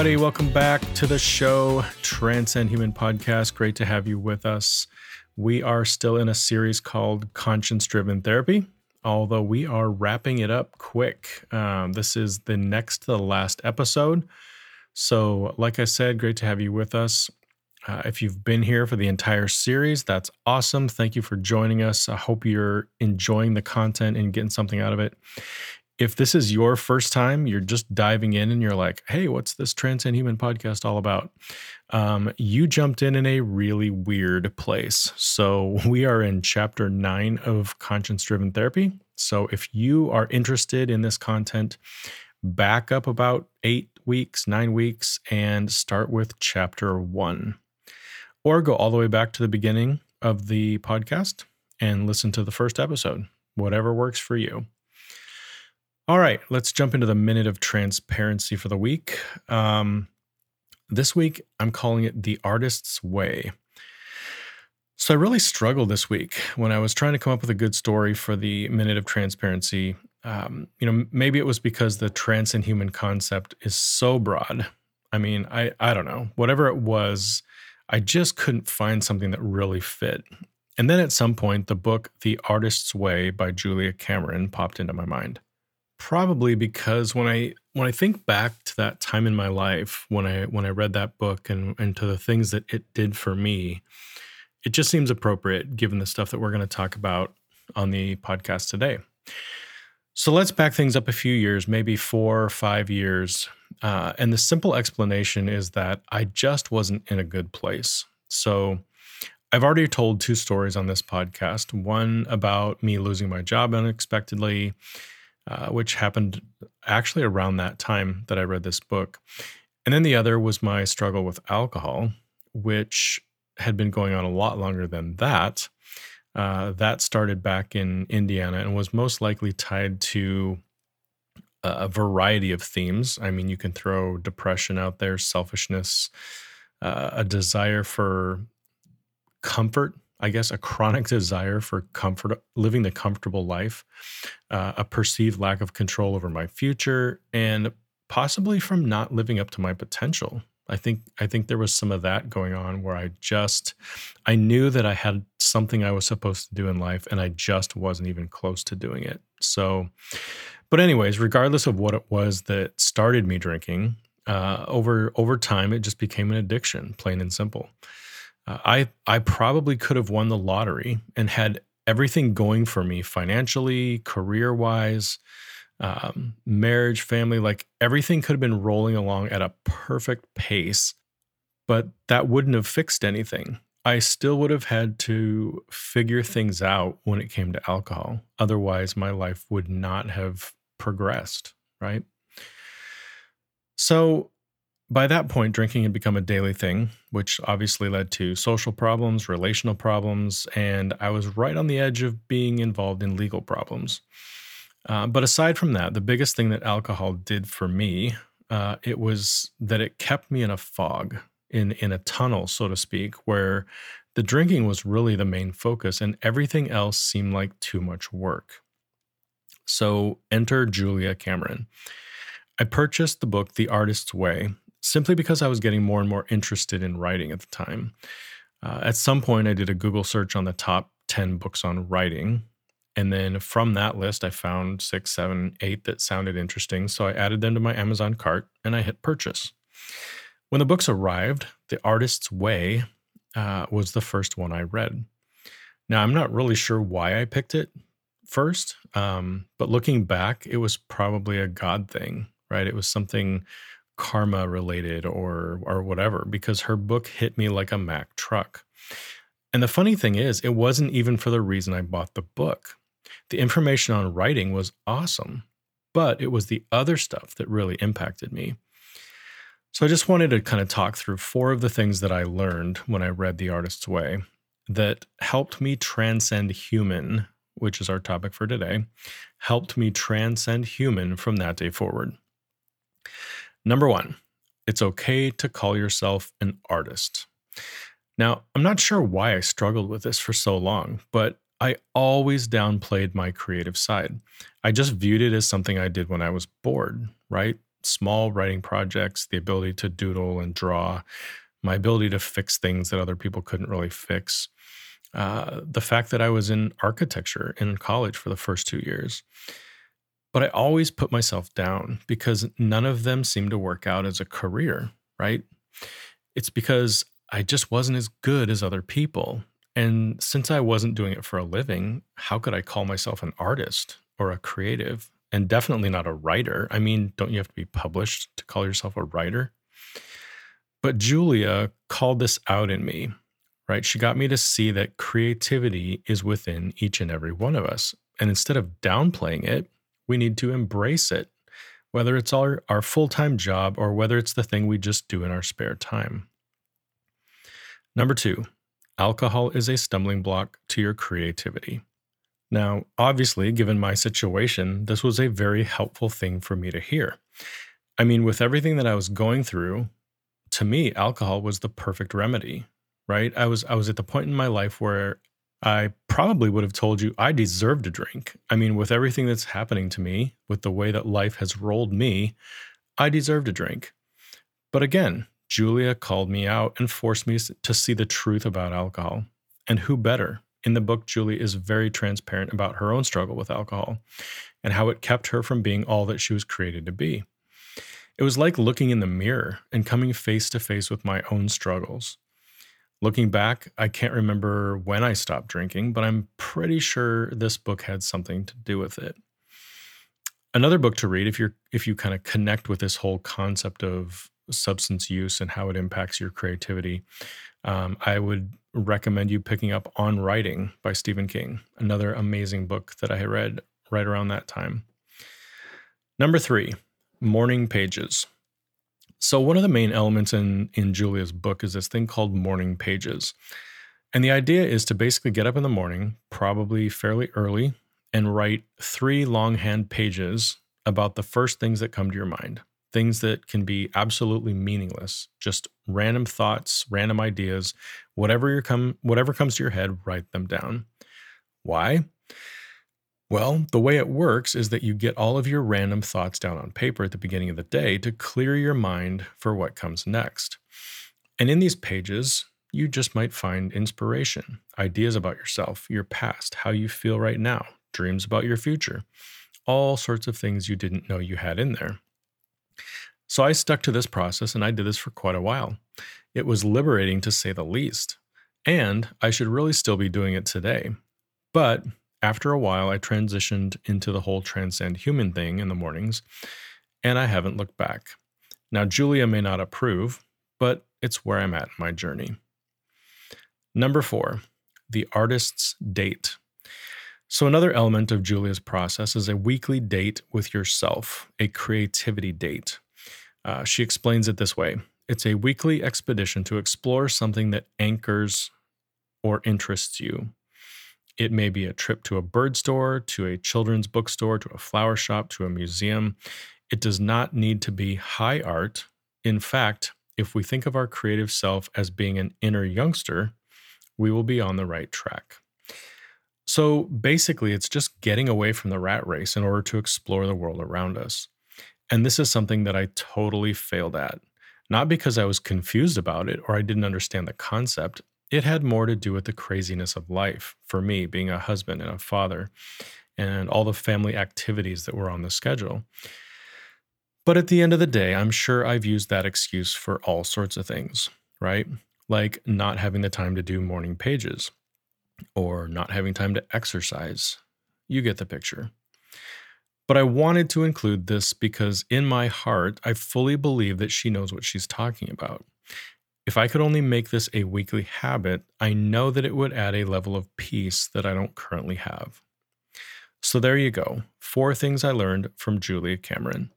Everybody, welcome back to the show, Transcend Human Podcast. Great to have you with us. We are still in a series called Conscience Driven Therapy, although we are wrapping it up quick. Um, this is the next to the last episode. So, like I said, great to have you with us. Uh, if you've been here for the entire series, that's awesome. Thank you for joining us. I hope you're enjoying the content and getting something out of it if this is your first time, you're just diving in and you're like, hey, what's this Transcend Human podcast all about? Um, you jumped in in a really weird place. So, we are in chapter nine of Conscience Driven Therapy. So, if you are interested in this content, back up about eight weeks, nine weeks, and start with chapter one. Or go all the way back to the beginning of the podcast and listen to the first episode, whatever works for you. All right, let's jump into the minute of transparency for the week. Um, this week, I'm calling it the artist's way. So I really struggled this week when I was trying to come up with a good story for the minute of transparency. Um, you know, maybe it was because the transcend human concept is so broad. I mean, I I don't know. Whatever it was, I just couldn't find something that really fit. And then at some point, the book The Artist's Way by Julia Cameron popped into my mind probably because when I when I think back to that time in my life when I when I read that book and and to the things that it did for me, it just seems appropriate given the stuff that we're going to talk about on the podcast today. So let's back things up a few years, maybe four or five years. Uh, and the simple explanation is that I just wasn't in a good place. So I've already told two stories on this podcast one about me losing my job unexpectedly, uh, which happened actually around that time that I read this book. And then the other was my struggle with alcohol, which had been going on a lot longer than that. Uh, that started back in Indiana and was most likely tied to a variety of themes. I mean, you can throw depression out there, selfishness, uh, a desire for comfort I guess, a chronic desire for comfort, living the comfortable life, uh, a perceived lack of control over my future, and possibly from not living up to my potential. I think I think there was some of that going on where I just I knew that I had something I was supposed to do in life and I just wasn't even close to doing it. So but anyways, regardless of what it was that started me drinking, uh, over over time it just became an addiction, plain and simple. Uh, I I probably could have won the lottery and had everything going for me financially, career wise, um, marriage, family. Like everything could have been rolling along at a perfect pace, but that wouldn't have fixed anything. I still would have had to figure things out when it came to alcohol. Otherwise, my life would not have progressed, right? So by that point, drinking had become a daily thing, which obviously led to social problems, relational problems, and I was right on the edge of being involved in legal problems. Uh, but aside from that, the biggest thing that alcohol did for me, uh, it was that it kept me in a fog, in in a tunnel, so to speak, where the drinking was really the main focus, and everything else seemed like too much work. So enter Julia Cameron. I purchased the book The Artist's Way simply because I was getting more and more interested in writing at the time. Uh, at some point, I did a Google search on the top 10 books on writing. And then from that list, I found six, seven, eight that sounded interesting. So I added them to my Amazon cart and I hit purchase. When the books arrived, The Artist's Way uh, was the first one I read. Now, I'm not really sure why I picked it first, um, but looking back, it was probably a God thing, right? It was something karma related or or whatever because her book hit me like a Mack truck. And the funny thing is, it wasn't even for the reason I bought the book. The information on writing was awesome, but it was the other stuff that really impacted me. So I just wanted to kind of talk through four of the things that I learned when I read The Artist's Way that helped me transcend human, which is our topic for today, helped me transcend human from that day forward. Number one, it's okay to call yourself an artist. Now, I'm not sure why I struggled with this for so long, but I always downplayed my creative side. I just viewed it as something I did when I was bored, right? Small writing projects, the ability to doodle and draw, my ability to fix things that other people couldn't really fix. Uh, the fact that I was in architecture in college for the first two years. But I always put myself down because none of them seemed to work out as a career, right? It's because I just wasn't as good as other people. And since I wasn't doing it for a living, how could I call myself an artist or a creative? And definitely not a writer. I mean, don't you have to be published to call yourself a writer? But Julia called this out in me, right? She got me to see that creativity is within each and every one of us. And instead of downplaying it, we need to embrace it, whether it's our, our full time job or whether it's the thing we just do in our spare time. Number two, alcohol is a stumbling block to your creativity. Now, obviously, given my situation, this was a very helpful thing for me to hear. I mean, with everything that I was going through, to me, alcohol was the perfect remedy, right? I was I was at the point in my life where I probably would have told you I deserved a drink. I mean, with everything that's happening to me, with the way that life has rolled me, I deserved a drink. But again, Julia called me out and forced me to see the truth about alcohol. And who better? In the book, Julie is very transparent about her own struggle with alcohol and how it kept her from being all that she was created to be. It was like looking in the mirror and coming face to face with my own struggles. Looking back, I can't remember when I stopped drinking, but I'm pretty sure this book had something to do with it. Another book to read if you're if you kind of connect with this whole concept of substance use and how it impacts your creativity, um, I would recommend you picking up On Writing by Stephen King, another amazing book that I had read right around that time. Number three, morning pages. So, one of the main elements in, in Julia's book is this thing called morning pages. And the idea is to basically get up in the morning, probably fairly early, and write three longhand pages about the first things that come to your mind things that can be absolutely meaningless, just random thoughts, random ideas, whatever come whatever comes to your head, write them down. Why? Well, the way it works is that you get all of your random thoughts down on paper at the beginning of the day to clear your mind for what comes next. And in these pages, you just might find inspiration, ideas about yourself, your past, how you feel right now, dreams about your future, all sorts of things you didn't know you had in there. So I stuck to this process and I did this for quite a while. It was liberating to say the least. And I should really still be doing it today. But after a while, I transitioned into the whole transcend human thing in the mornings, and I haven't looked back. Now, Julia may not approve, but it's where I'm at in my journey. Number four, the artist's date. So, another element of Julia's process is a weekly date with yourself, a creativity date. Uh, she explains it this way it's a weekly expedition to explore something that anchors or interests you. It may be a trip to a bird store, to a children's bookstore, to a flower shop, to a museum. It does not need to be high art. In fact, if we think of our creative self as being an inner youngster, we will be on the right track. So basically, it's just getting away from the rat race in order to explore the world around us. And this is something that I totally failed at. Not because I was confused about it or I didn't understand the concept. It had more to do with the craziness of life for me, being a husband and a father, and all the family activities that were on the schedule. But at the end of the day, I'm sure I've used that excuse for all sorts of things, right? Like not having the time to do morning pages or not having time to exercise. You get the picture. But I wanted to include this because in my heart, I fully believe that she knows what she's talking about. If I could only make this a weekly habit, I know that it would add a level of peace that I don't currently have. So there you go. Four things I learned from Julia Cameron.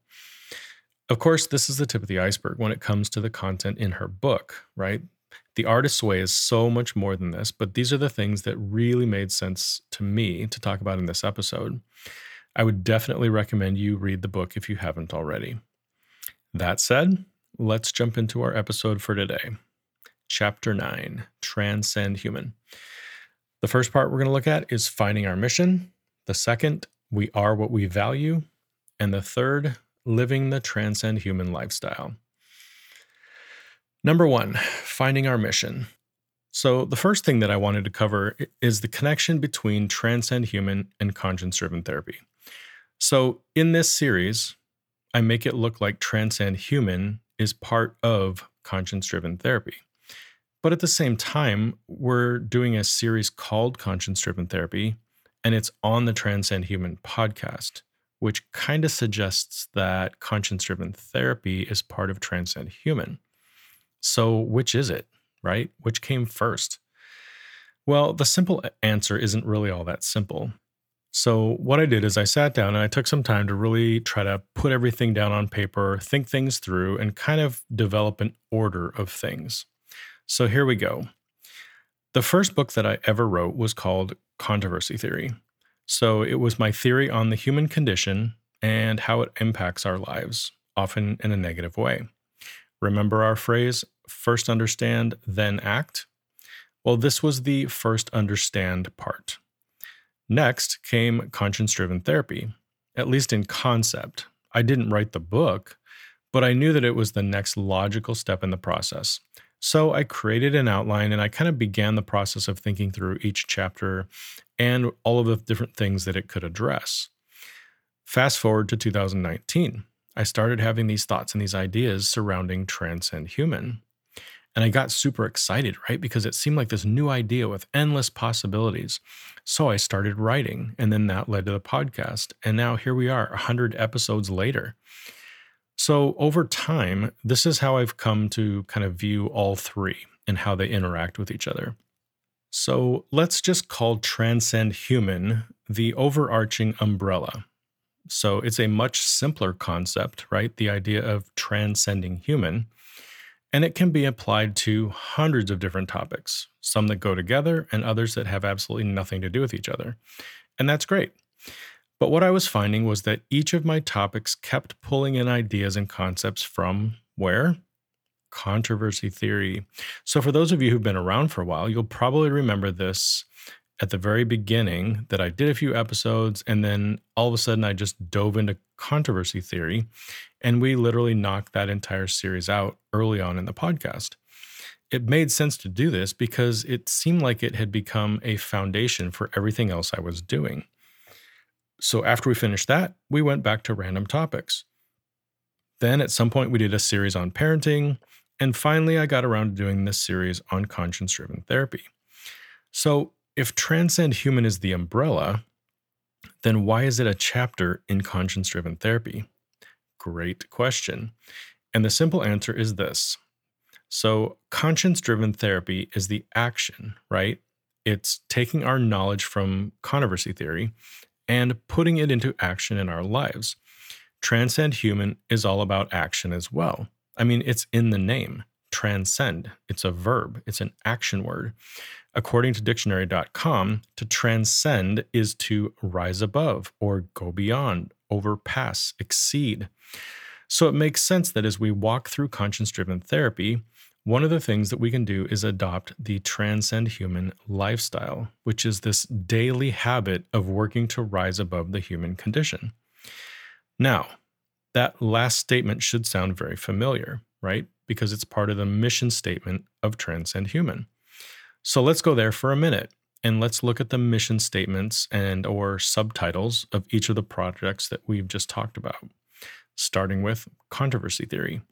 Of course, this is the tip of the iceberg when it comes to the content in her book, right? The Artist's Way is so much more than this, but these are the things that really made sense to me to talk about in this episode. I would definitely recommend you read the book if you haven't already. That said, let's jump into our episode for today. Chapter 9 Transcend Human. The first part we're going to look at is finding our mission. The second, we are what we value. And the third, living the transcend human lifestyle. Number one, finding our mission. So, the first thing that I wanted to cover is the connection between transcend human and conscience driven therapy. So, in this series, I make it look like transcend human is part of conscience driven therapy. But at the same time, we're doing a series called Conscience Driven Therapy, and it's on the Transcend Human podcast, which kind of suggests that conscience driven therapy is part of Transcend Human. So, which is it, right? Which came first? Well, the simple answer isn't really all that simple. So, what I did is I sat down and I took some time to really try to put everything down on paper, think things through, and kind of develop an order of things. So here we go. The first book that I ever wrote was called Controversy Theory. So it was my theory on the human condition and how it impacts our lives, often in a negative way. Remember our phrase, first understand, then act? Well, this was the first understand part. Next came conscience driven therapy, at least in concept. I didn't write the book, but I knew that it was the next logical step in the process. So I created an outline and I kind of began the process of thinking through each chapter and all of the different things that it could address. Fast forward to 2019, I started having these thoughts and these ideas surrounding Transcend Human. And I got super excited, right? Because it seemed like this new idea with endless possibilities. So I started writing, and then that led to the podcast. And now here we are, 100 episodes later. So, over time, this is how I've come to kind of view all three and how they interact with each other. So, let's just call transcend human the overarching umbrella. So, it's a much simpler concept, right? The idea of transcending human. And it can be applied to hundreds of different topics, some that go together and others that have absolutely nothing to do with each other. And that's great. But what I was finding was that each of my topics kept pulling in ideas and concepts from where? Controversy theory. So, for those of you who've been around for a while, you'll probably remember this at the very beginning that I did a few episodes and then all of a sudden I just dove into controversy theory and we literally knocked that entire series out early on in the podcast. It made sense to do this because it seemed like it had become a foundation for everything else I was doing. So after we finished that, we went back to random topics. Then at some point, we did a series on parenting. And finally, I got around to doing this series on conscience driven therapy. So if Transcend Human is the umbrella, then why is it a chapter in conscience driven therapy? Great question. And the simple answer is this. So, conscience driven therapy is the action, right? It's taking our knowledge from controversy theory and putting it into action in our lives. Transcend Human is all about action as well. I mean, it's in the name transcend. It's a verb, it's an action word. According to dictionary.com, to transcend is to rise above or go beyond, overpass, exceed. So it makes sense that as we walk through conscience driven therapy, one of the things that we can do is adopt the transcend human lifestyle, which is this daily habit of working to rise above the human condition. Now, that last statement should sound very familiar, right? Because it's part of the mission statement of Transcend Human. So let's go there for a minute and let's look at the mission statements and or subtitles of each of the projects that we've just talked about, starting with controversy theory.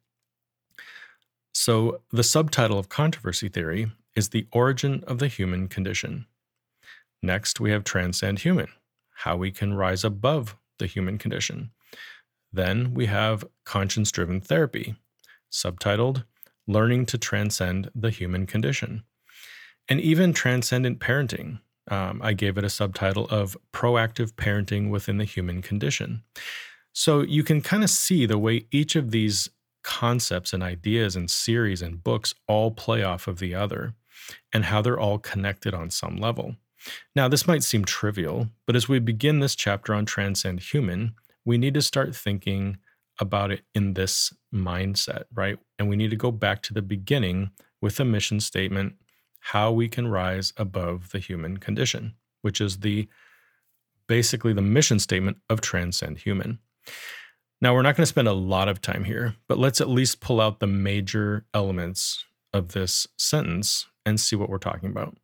So, the subtitle of controversy theory is The Origin of the Human Condition. Next, we have Transcend Human, how we can rise above the human condition. Then we have Conscience Driven Therapy, subtitled Learning to Transcend the Human Condition. And even Transcendent Parenting, um, I gave it a subtitle of Proactive Parenting Within the Human Condition. So you can kind of see the way each of these concepts and ideas and series and books all play off of the other and how they're all connected on some level. Now, this might seem trivial, but as we begin this chapter on Transcend Human, we need to start thinking about it in this mindset, right? And we need to go back to the beginning with a mission statement how we can rise above the human condition, which is the basically the mission statement of Transcend Human. Now, we're not going to spend a lot of time here, but let's at least pull out the major elements of this sentence and see what we're talking about.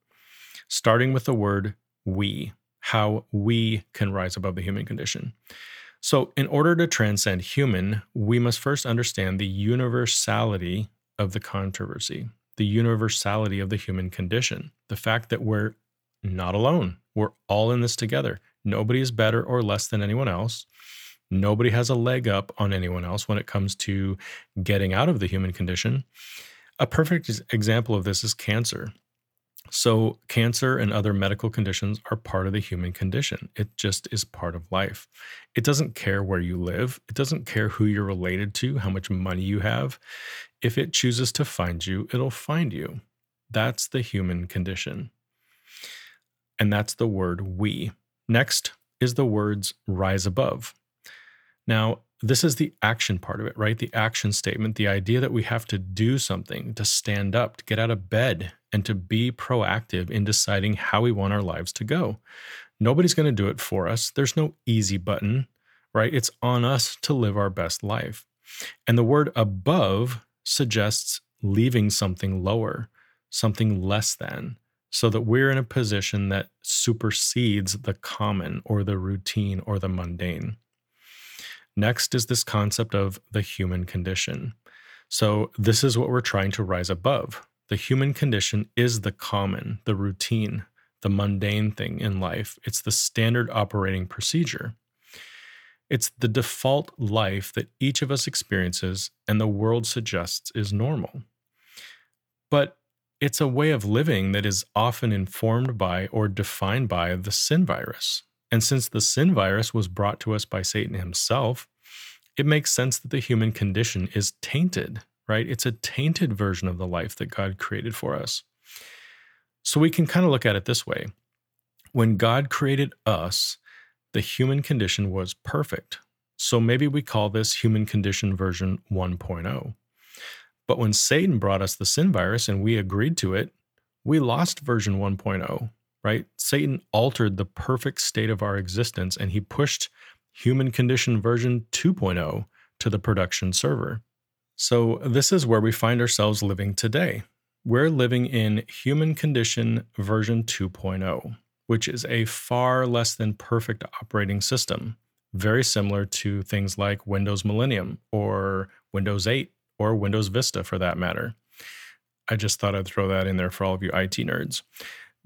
Starting with the word we, how we can rise above the human condition. So, in order to transcend human, we must first understand the universality of the controversy, the universality of the human condition, the fact that we're not alone. We're all in this together. Nobody is better or less than anyone else. Nobody has a leg up on anyone else when it comes to getting out of the human condition. A perfect example of this is cancer. So, cancer and other medical conditions are part of the human condition. It just is part of life. It doesn't care where you live, it doesn't care who you're related to, how much money you have. If it chooses to find you, it'll find you. That's the human condition. And that's the word we. Next is the words rise above. Now, this is the action part of it, right? The action statement, the idea that we have to do something, to stand up, to get out of bed, and to be proactive in deciding how we want our lives to go. Nobody's going to do it for us. There's no easy button, right? It's on us to live our best life. And the word above suggests leaving something lower, something less than, so that we're in a position that supersedes the common or the routine or the mundane. Next is this concept of the human condition. So, this is what we're trying to rise above. The human condition is the common, the routine, the mundane thing in life. It's the standard operating procedure. It's the default life that each of us experiences and the world suggests is normal. But it's a way of living that is often informed by or defined by the sin virus, and since the sin virus was brought to us by Satan himself, it makes sense that the human condition is tainted, right? It's a tainted version of the life that God created for us. So we can kind of look at it this way when God created us, the human condition was perfect. So maybe we call this human condition version 1.0. But when Satan brought us the sin virus and we agreed to it, we lost version 1.0 right? Satan altered the perfect state of our existence and he pushed human condition version 2.0 to the production server. So, this is where we find ourselves living today. We're living in human condition version 2.0, which is a far less than perfect operating system, very similar to things like Windows Millennium or Windows 8 or Windows Vista for that matter. I just thought I'd throw that in there for all of you IT nerds.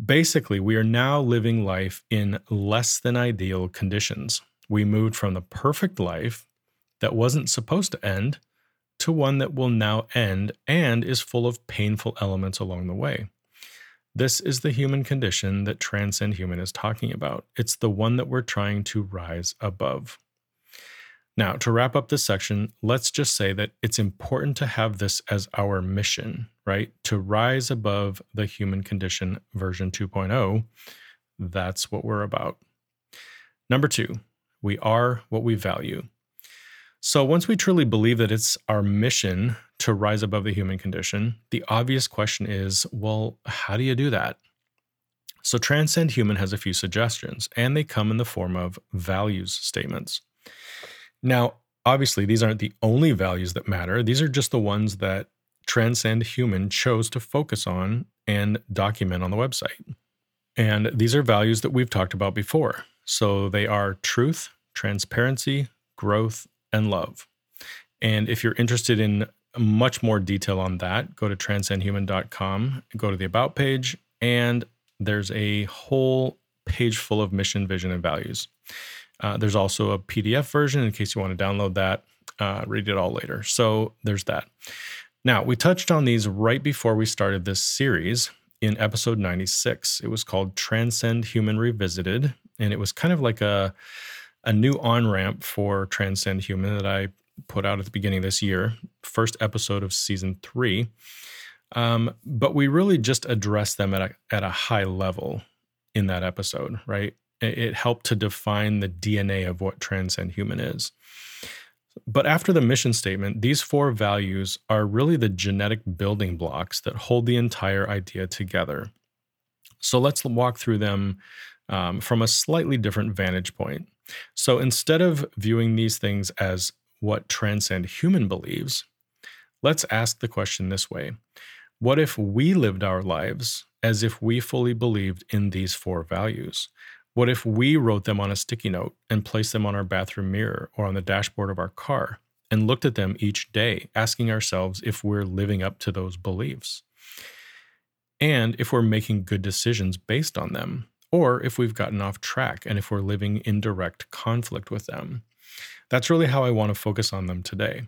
Basically, we are now living life in less than ideal conditions. We moved from the perfect life that wasn't supposed to end to one that will now end and is full of painful elements along the way. This is the human condition that Transcend Human is talking about. It's the one that we're trying to rise above. Now, to wrap up this section, let's just say that it's important to have this as our mission, right? To rise above the human condition version 2.0. That's what we're about. Number two, we are what we value. So, once we truly believe that it's our mission to rise above the human condition, the obvious question is well, how do you do that? So, Transcend Human has a few suggestions, and they come in the form of values statements. Now, obviously, these aren't the only values that matter. These are just the ones that Transcend Human chose to focus on and document on the website. And these are values that we've talked about before. So they are truth, transparency, growth, and love. And if you're interested in much more detail on that, go to transcendhuman.com, go to the About page, and there's a whole page full of mission, vision, and values. Uh, there's also a PDF version in case you want to download that, uh, read it all later. So there's that. Now, we touched on these right before we started this series in episode 96. It was called Transcend Human Revisited, and it was kind of like a a new on ramp for Transcend Human that I put out at the beginning of this year, first episode of season three. Um, but we really just addressed them at a, at a high level in that episode, right? It, it helped to define the DNA of what Transcend Human is. But after the mission statement, these four values are really the genetic building blocks that hold the entire idea together. So let's walk through them um, from a slightly different vantage point. So instead of viewing these things as what transcend human believes, let's ask the question this way What if we lived our lives as if we fully believed in these four values? What if we wrote them on a sticky note and placed them on our bathroom mirror or on the dashboard of our car and looked at them each day, asking ourselves if we're living up to those beliefs? And if we're making good decisions based on them, or if we've gotten off track and if we're living in direct conflict with them. That's really how I want to focus on them today.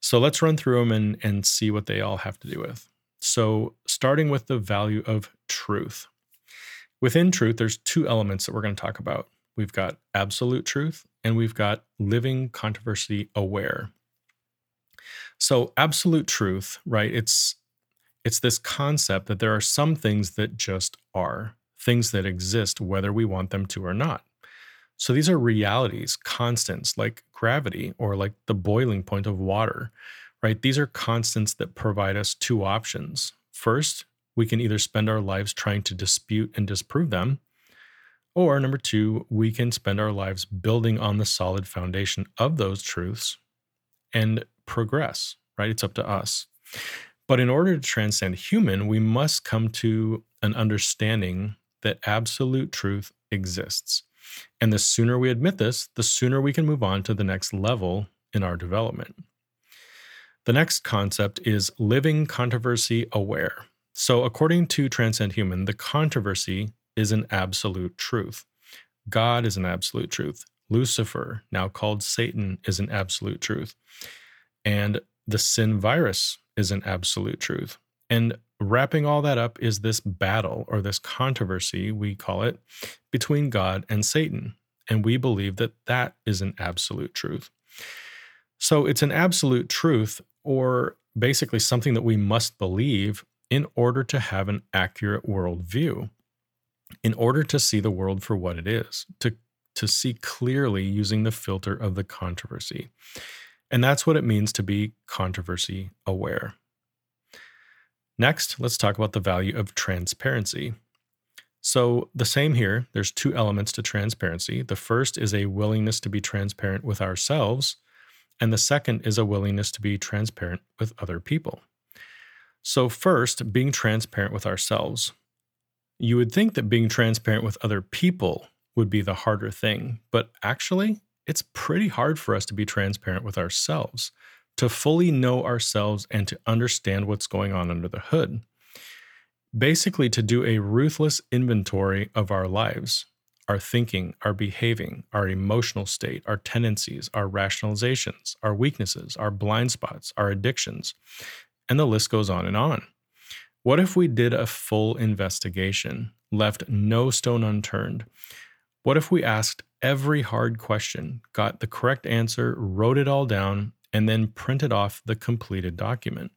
So let's run through them and, and see what they all have to do with. So, starting with the value of truth. Within truth, there's two elements that we're going to talk about. We've got absolute truth and we've got living controversy aware. So, absolute truth, right? It's it's this concept that there are some things that just are, things that exist whether we want them to or not. So these are realities, constants like gravity or like the boiling point of water, right? These are constants that provide us two options. First, we can either spend our lives trying to dispute and disprove them, or number two, we can spend our lives building on the solid foundation of those truths and progress, right? It's up to us. But in order to transcend human, we must come to an understanding that absolute truth exists. And the sooner we admit this, the sooner we can move on to the next level in our development. The next concept is living controversy aware. So, according to Transcend Human, the controversy is an absolute truth. God is an absolute truth. Lucifer, now called Satan, is an absolute truth. And the sin virus is an absolute truth. And wrapping all that up is this battle or this controversy, we call it, between God and Satan. And we believe that that is an absolute truth. So it's an absolute truth, or basically something that we must believe in order to have an accurate worldview, in order to see the world for what it is, to, to see clearly using the filter of the controversy. And that's what it means to be controversy aware. Next, let's talk about the value of transparency. So, the same here, there's two elements to transparency. The first is a willingness to be transparent with ourselves, and the second is a willingness to be transparent with other people. So, first, being transparent with ourselves. You would think that being transparent with other people would be the harder thing, but actually, it's pretty hard for us to be transparent with ourselves, to fully know ourselves and to understand what's going on under the hood. Basically, to do a ruthless inventory of our lives, our thinking, our behaving, our emotional state, our tendencies, our rationalizations, our weaknesses, our blind spots, our addictions, and the list goes on and on. What if we did a full investigation, left no stone unturned? What if we asked every hard question, got the correct answer, wrote it all down, and then printed off the completed document?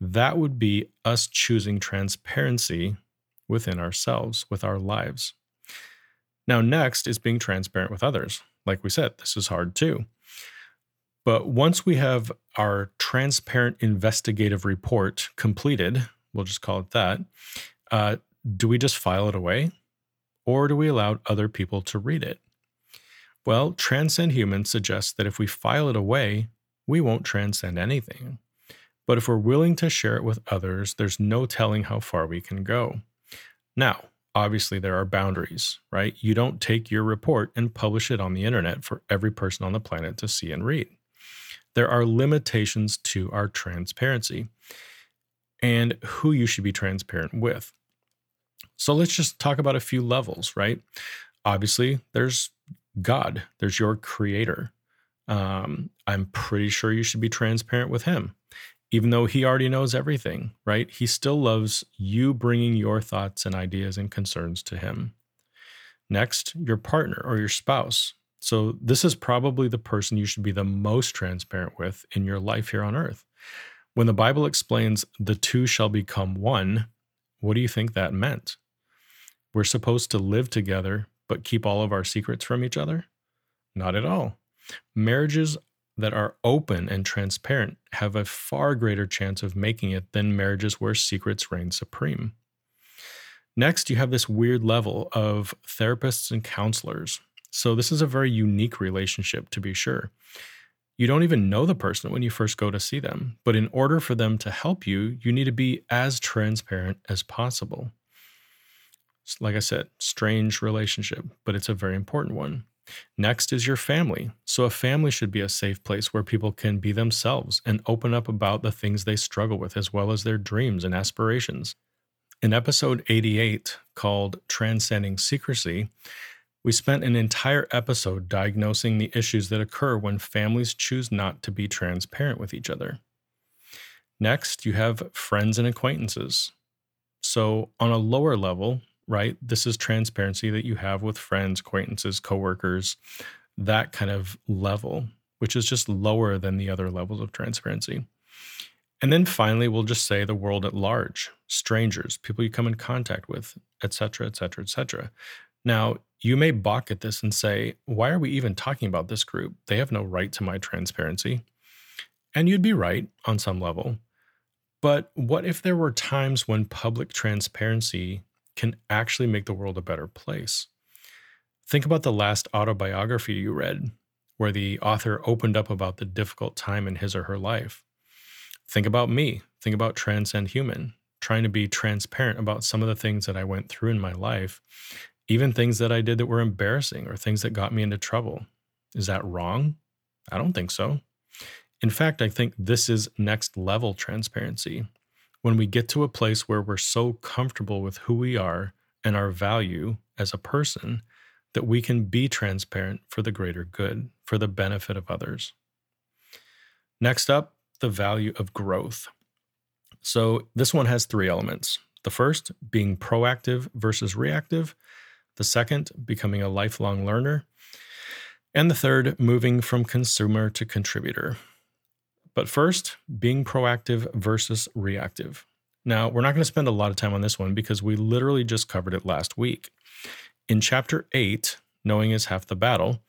That would be us choosing transparency within ourselves, with our lives. Now, next is being transparent with others. Like we said, this is hard too. But once we have our transparent investigative report completed, we'll just call it that, uh, do we just file it away? or do we allow other people to read it? Well, Transcend Human suggests that if we file it away, we won't transcend anything. But if we're willing to share it with others, there's no telling how far we can go. Now, obviously, there are boundaries, right? You don't take your report and publish it on the internet for every person on the planet to see and read. There are limitations to our transparency and who you should be transparent with. So let's just talk about a few levels, right? Obviously, there's God, there's your creator. Um, I'm pretty sure you should be transparent with him, even though he already knows everything, right? He still loves you bringing your thoughts and ideas and concerns to him. Next, your partner or your spouse. So, this is probably the person you should be the most transparent with in your life here on earth. When the Bible explains the two shall become one, what do you think that meant? We're supposed to live together, but keep all of our secrets from each other? Not at all. Marriages that are open and transparent have a far greater chance of making it than marriages where secrets reign supreme. Next, you have this weird level of therapists and counselors. So, this is a very unique relationship, to be sure. You don't even know the person when you first go to see them, but in order for them to help you, you need to be as transparent as possible. Like I said, strange relationship, but it's a very important one. Next is your family. So, a family should be a safe place where people can be themselves and open up about the things they struggle with, as well as their dreams and aspirations. In episode 88, called Transcending Secrecy, we spent an entire episode diagnosing the issues that occur when families choose not to be transparent with each other. Next, you have friends and acquaintances. So, on a lower level, right, this is transparency that you have with friends, acquaintances, coworkers, that kind of level, which is just lower than the other levels of transparency. And then finally, we'll just say the world at large, strangers, people you come in contact with, etc., etc., etc. Now, you may balk at this and say, why are we even talking about this group? They have no right to my transparency. And you'd be right on some level. But what if there were times when public transparency can actually make the world a better place? Think about the last autobiography you read, where the author opened up about the difficult time in his or her life. Think about me. Think about Transcend Human, trying to be transparent about some of the things that I went through in my life even things that I did that were embarrassing or things that got me into trouble. Is that wrong? I don't think so. In fact, I think this is next level transparency. When we get to a place where we're so comfortable with who we are and our value as a person that we can be transparent for the greater good, for the benefit of others. Next up, the value of growth. So, this one has three elements. The first being proactive versus reactive, the second, becoming a lifelong learner. And the third, moving from consumer to contributor. But first, being proactive versus reactive. Now, we're not going to spend a lot of time on this one because we literally just covered it last week. In chapter 8, Knowing is Half the Battle,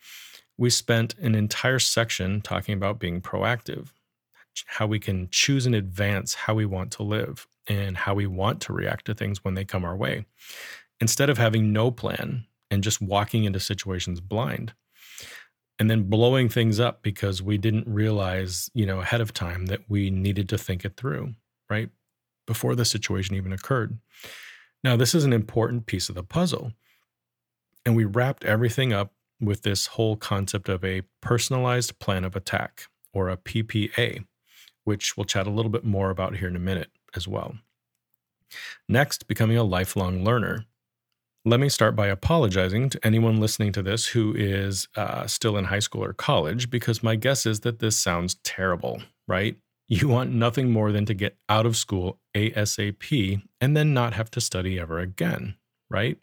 we spent an entire section talking about being proactive, how we can choose in advance how we want to live and how we want to react to things when they come our way instead of having no plan and just walking into situations blind and then blowing things up because we didn't realize, you know, ahead of time that we needed to think it through, right? Before the situation even occurred. Now, this is an important piece of the puzzle. And we wrapped everything up with this whole concept of a personalized plan of attack or a PPA, which we'll chat a little bit more about here in a minute as well. Next, becoming a lifelong learner. Let me start by apologizing to anyone listening to this who is uh, still in high school or college, because my guess is that this sounds terrible, right? You want nothing more than to get out of school ASAP and then not have to study ever again, right?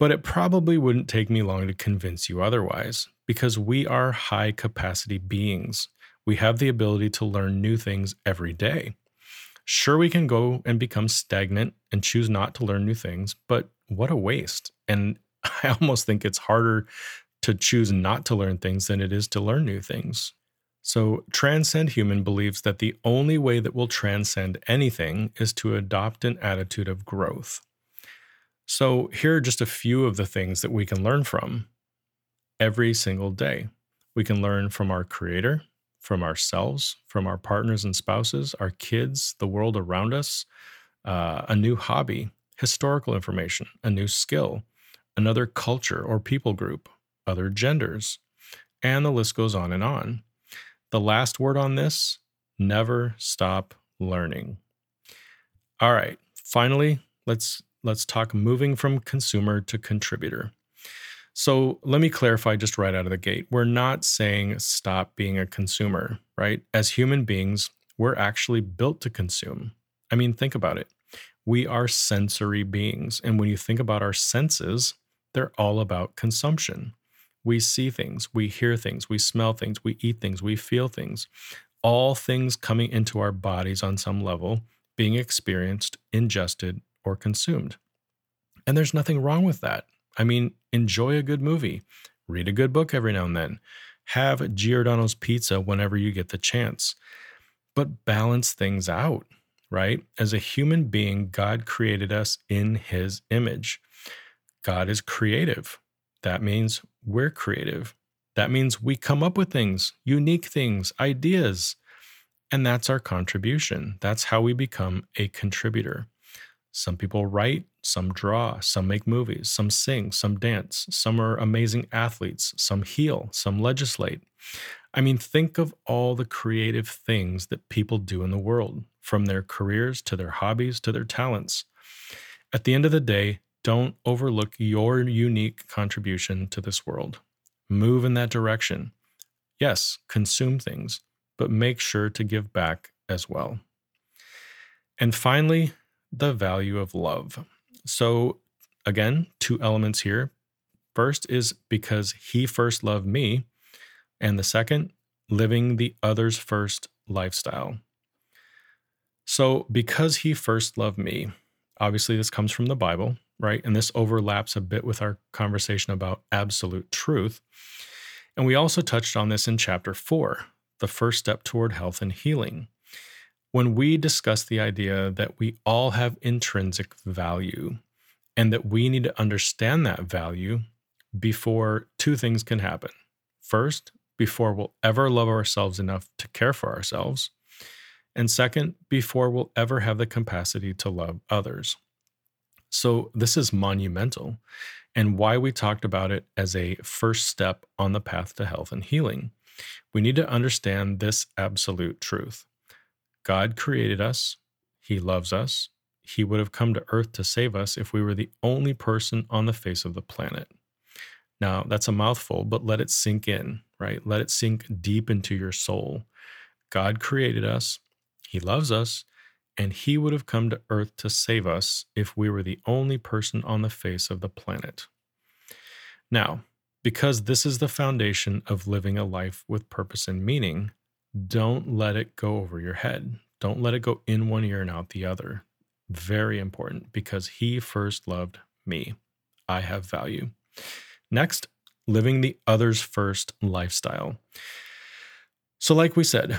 But it probably wouldn't take me long to convince you otherwise, because we are high capacity beings. We have the ability to learn new things every day. Sure, we can go and become stagnant and choose not to learn new things, but what a waste. And I almost think it's harder to choose not to learn things than it is to learn new things. So, Transcend Human believes that the only way that we'll transcend anything is to adopt an attitude of growth. So, here are just a few of the things that we can learn from every single day. We can learn from our Creator, from ourselves, from our partners and spouses, our kids, the world around us, uh, a new hobby, historical information, a new skill, another culture or people group, other genders, and the list goes on and on. The last word on this never stop learning. All right, finally, let's let's talk moving from consumer to contributor. So let me clarify just right out of the gate. We're not saying stop being a consumer, right? As human beings, we're actually built to consume. I mean, think about it. We are sensory beings. And when you think about our senses, they're all about consumption. We see things, we hear things, we smell things, we eat things, we feel things. All things coming into our bodies on some level, being experienced, ingested, or consumed. And there's nothing wrong with that. I mean, enjoy a good movie, read a good book every now and then, have Giordano's pizza whenever you get the chance, but balance things out, right? As a human being, God created us in his image. God is creative. That means we're creative. That means we come up with things, unique things, ideas. And that's our contribution. That's how we become a contributor. Some people write, some draw, some make movies, some sing, some dance, some are amazing athletes, some heal, some legislate. I mean, think of all the creative things that people do in the world, from their careers to their hobbies to their talents. At the end of the day, don't overlook your unique contribution to this world. Move in that direction. Yes, consume things, but make sure to give back as well. And finally, the value of love. So, again, two elements here. First is because he first loved me, and the second, living the others first lifestyle. So, because he first loved me, obviously, this comes from the Bible, right? And this overlaps a bit with our conversation about absolute truth. And we also touched on this in chapter four, the first step toward health and healing when we discuss the idea that we all have intrinsic value and that we need to understand that value before two things can happen. First, before we'll ever love ourselves enough to care for ourselves. And second, before we'll ever have the capacity to love others. So, this is monumental and why we talked about it as a first step on the path to health and healing. We need to understand this absolute truth. God created us, He loves us. He would have come to earth to save us if we were the only person on the face of the planet. Now, that's a mouthful, but let it sink in, right? Let it sink deep into your soul. God created us, He loves us, and He would have come to earth to save us if we were the only person on the face of the planet. Now, because this is the foundation of living a life with purpose and meaning, don't let it go over your head. Don't let it go in one ear and out the other. Very important because he first loved me. I have value. Next, living the others first lifestyle. So, like we said,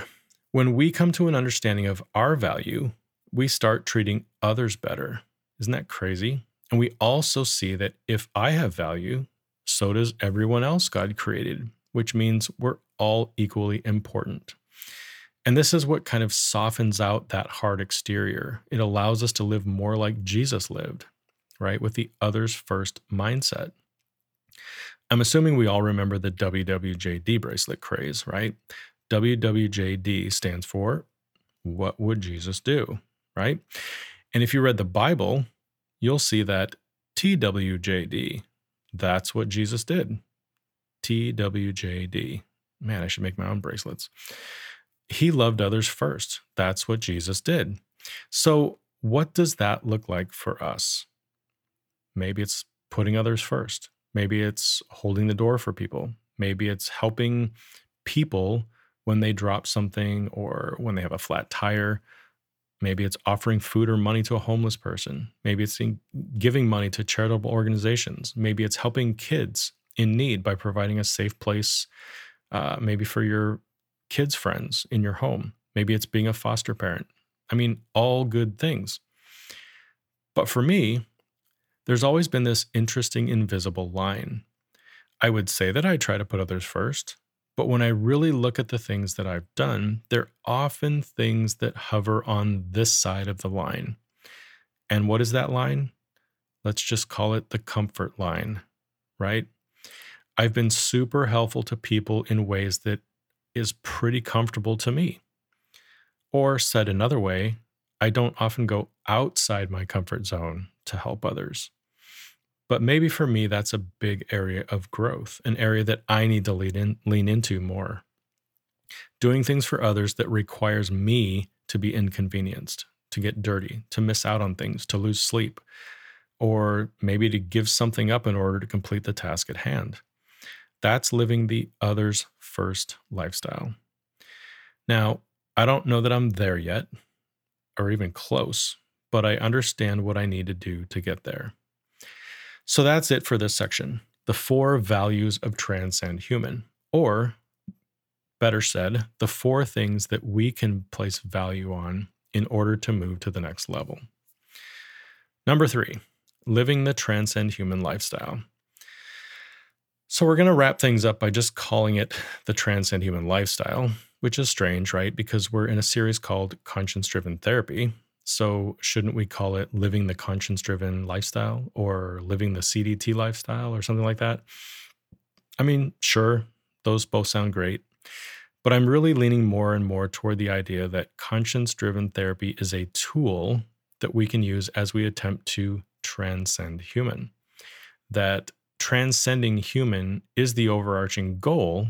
when we come to an understanding of our value, we start treating others better. Isn't that crazy? And we also see that if I have value, so does everyone else God created, which means we're all equally important. And this is what kind of softens out that hard exterior. It allows us to live more like Jesus lived, right? With the others first mindset. I'm assuming we all remember the WWJD bracelet craze, right? WWJD stands for What Would Jesus Do, right? And if you read the Bible, you'll see that TWJD, that's what Jesus did. TWJD. Man, I should make my own bracelets he loved others first. That's what Jesus did. So, what does that look like for us? Maybe it's putting others first. Maybe it's holding the door for people. Maybe it's helping people when they drop something or when they have a flat tire. Maybe it's offering food or money to a homeless person. Maybe it's giving money to charitable organizations. Maybe it's helping kids in need by providing a safe place, uh, maybe for your kids' friends in your home. Maybe it's being a foster parent. I mean, all good things. But for me, there's always been this interesting invisible line. I would say that I try to put others first, but when I really look at the things that I've done, they're often things that hover on this side of the line. And what is that line? Let's just call it the comfort line, right? I've been super helpful to people in ways that is pretty comfortable to me. Or said another way, I don't often go outside my comfort zone to help others. But maybe for me, that's a big area of growth, an area that I need to lean, in, lean into more. Doing things for others that requires me to be inconvenienced, to get dirty, to miss out on things, to lose sleep, or maybe to give something up in order to complete the task at hand. That's living the others first lifestyle. Now, I don't know that I'm there yet or even close, but I understand what I need to do to get there. So that's it for this section the four values of transcend human, or better said, the four things that we can place value on in order to move to the next level. Number three, living the transcend human lifestyle. So, we're going to wrap things up by just calling it the transcend human lifestyle, which is strange, right? Because we're in a series called Conscience Driven Therapy. So, shouldn't we call it living the conscience driven lifestyle or living the CDT lifestyle or something like that? I mean, sure, those both sound great. But I'm really leaning more and more toward the idea that conscience driven therapy is a tool that we can use as we attempt to transcend human. That transcending human is the overarching goal,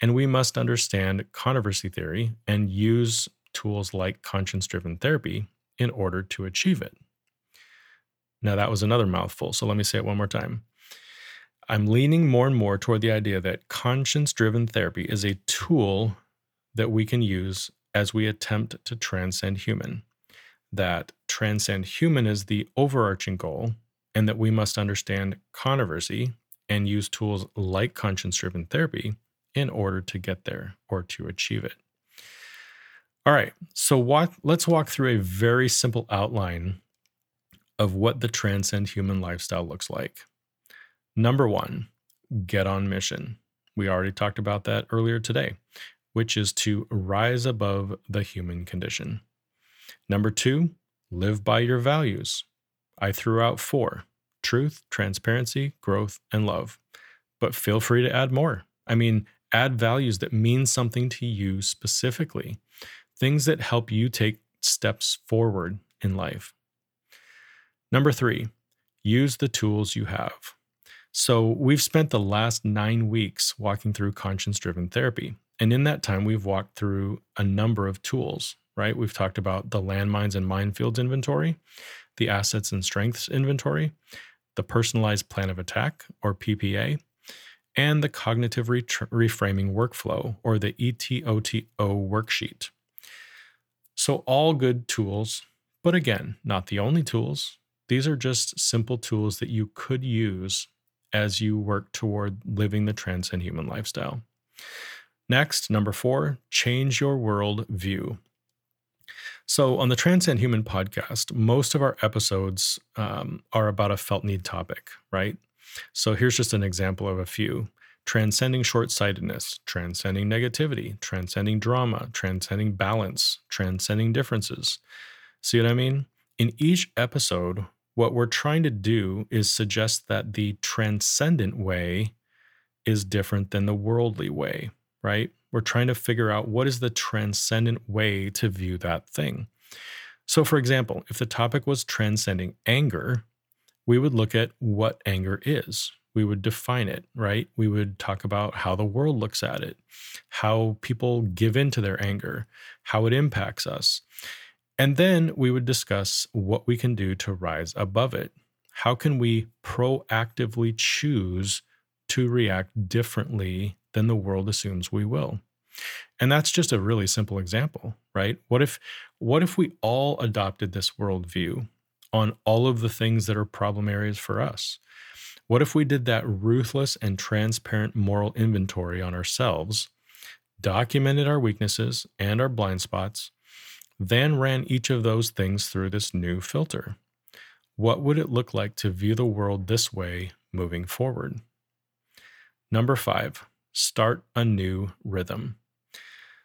and we must understand controversy theory and use tools like conscience driven therapy in order to achieve it. Now, that was another mouthful, so let me say it one more time. I'm leaning more and more toward the idea that conscience driven therapy is a tool that we can use as we attempt to transcend human. That transcend human is the overarching goal, and that we must understand controversy and use tools like conscience driven therapy in order to get there or to achieve it. All right, so let's walk through a very simple outline of what the transcend human lifestyle looks like. Number one, get on mission. We already talked about that earlier today, which is to rise above the human condition. Number two, live by your values. I threw out four truth, transparency, growth, and love. But feel free to add more. I mean, add values that mean something to you specifically, things that help you take steps forward in life. Number three, use the tools you have. So, we've spent the last nine weeks walking through conscience driven therapy. And in that time, we've walked through a number of tools, right? We've talked about the landmines and minefields inventory, the assets and strengths inventory, the personalized plan of attack, or PPA, and the cognitive reframing workflow, or the ETOTO worksheet. So, all good tools, but again, not the only tools. These are just simple tools that you could use as you work toward living the transcend human lifestyle. Next, number four, change your world view. So, on the Transcend Human podcast, most of our episodes um, are about a felt need topic, right? So, here's just an example of a few transcending short sightedness, transcending negativity, transcending drama, transcending balance, transcending differences. See what I mean? In each episode, what we're trying to do is suggest that the transcendent way is different than the worldly way, right? We're trying to figure out what is the transcendent way to view that thing. So, for example, if the topic was transcending anger, we would look at what anger is. We would define it, right? We would talk about how the world looks at it, how people give in to their anger, how it impacts us. And then we would discuss what we can do to rise above it. How can we proactively choose to react differently than the world assumes we will? And that's just a really simple example, right? What if what if we all adopted this worldview on all of the things that are problem areas for us? What if we did that ruthless and transparent moral inventory on ourselves, documented our weaknesses and our blind spots, then ran each of those things through this new filter. What would it look like to view the world this way moving forward? Number five, start a new rhythm.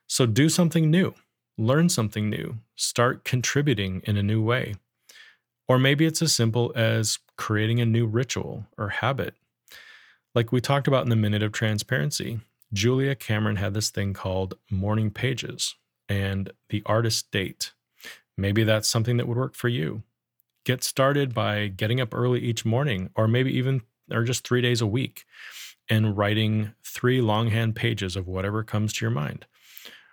So do something new, learn something new, start contributing in a new way. Or maybe it's as simple as creating a new ritual or habit. Like we talked about in the Minute of Transparency, Julia Cameron had this thing called morning pages, and the artist date. Maybe that's something that would work for you. Get started by getting up early each morning, or maybe even, or just three days a week, and writing three longhand pages of whatever comes to your mind.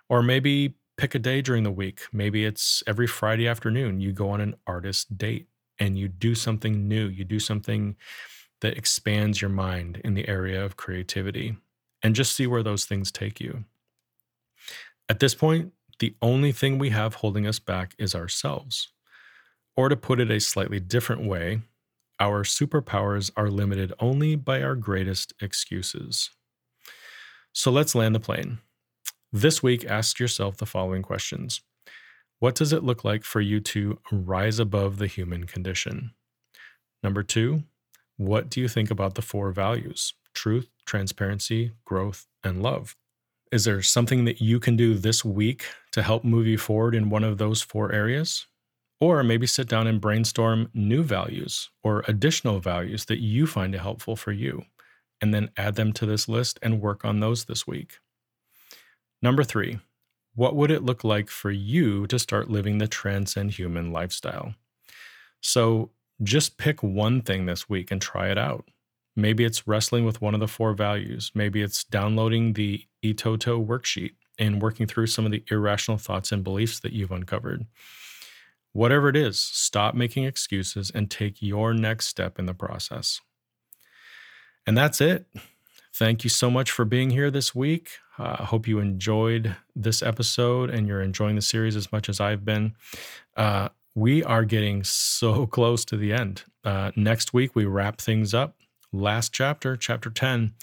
Or maybe pick a day during the week. Maybe it's every Friday afternoon, you go on an artist date and you do something new. You do something that expands your mind in the area of creativity and just see where those things take you. At this point, the only thing we have holding us back is ourselves. Or to put it a slightly different way, our superpowers are limited only by our greatest excuses. So let's land the plane. This week, ask yourself the following questions What does it look like for you to rise above the human condition? Number two, what do you think about the four values truth, transparency, growth, and love? Is there something that you can do this week to help move you forward in one of those four areas? Or maybe sit down and brainstorm new values or additional values that you find helpful for you, and then add them to this list and work on those this week. Number three, what would it look like for you to start living the transcend human lifestyle? So just pick one thing this week and try it out. Maybe it's wrestling with one of the four values. Maybe it's downloading the Itoto worksheet and working through some of the irrational thoughts and beliefs that you've uncovered. Whatever it is, stop making excuses and take your next step in the process. And that's it. Thank you so much for being here this week. Uh, I uh, hope you enjoyed this episode and you're enjoying the series as much as I've been. Uh, we are getting so close to the end. Uh, next week, we wrap things up. Last chapter, chapter 10.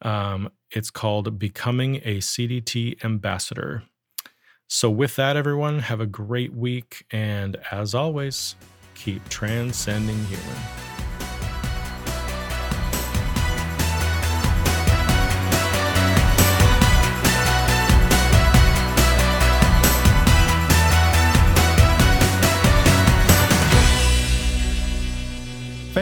Um, it's called Becoming a CDT Ambassador. So, with that, everyone, have a great week. And as always, keep transcending human.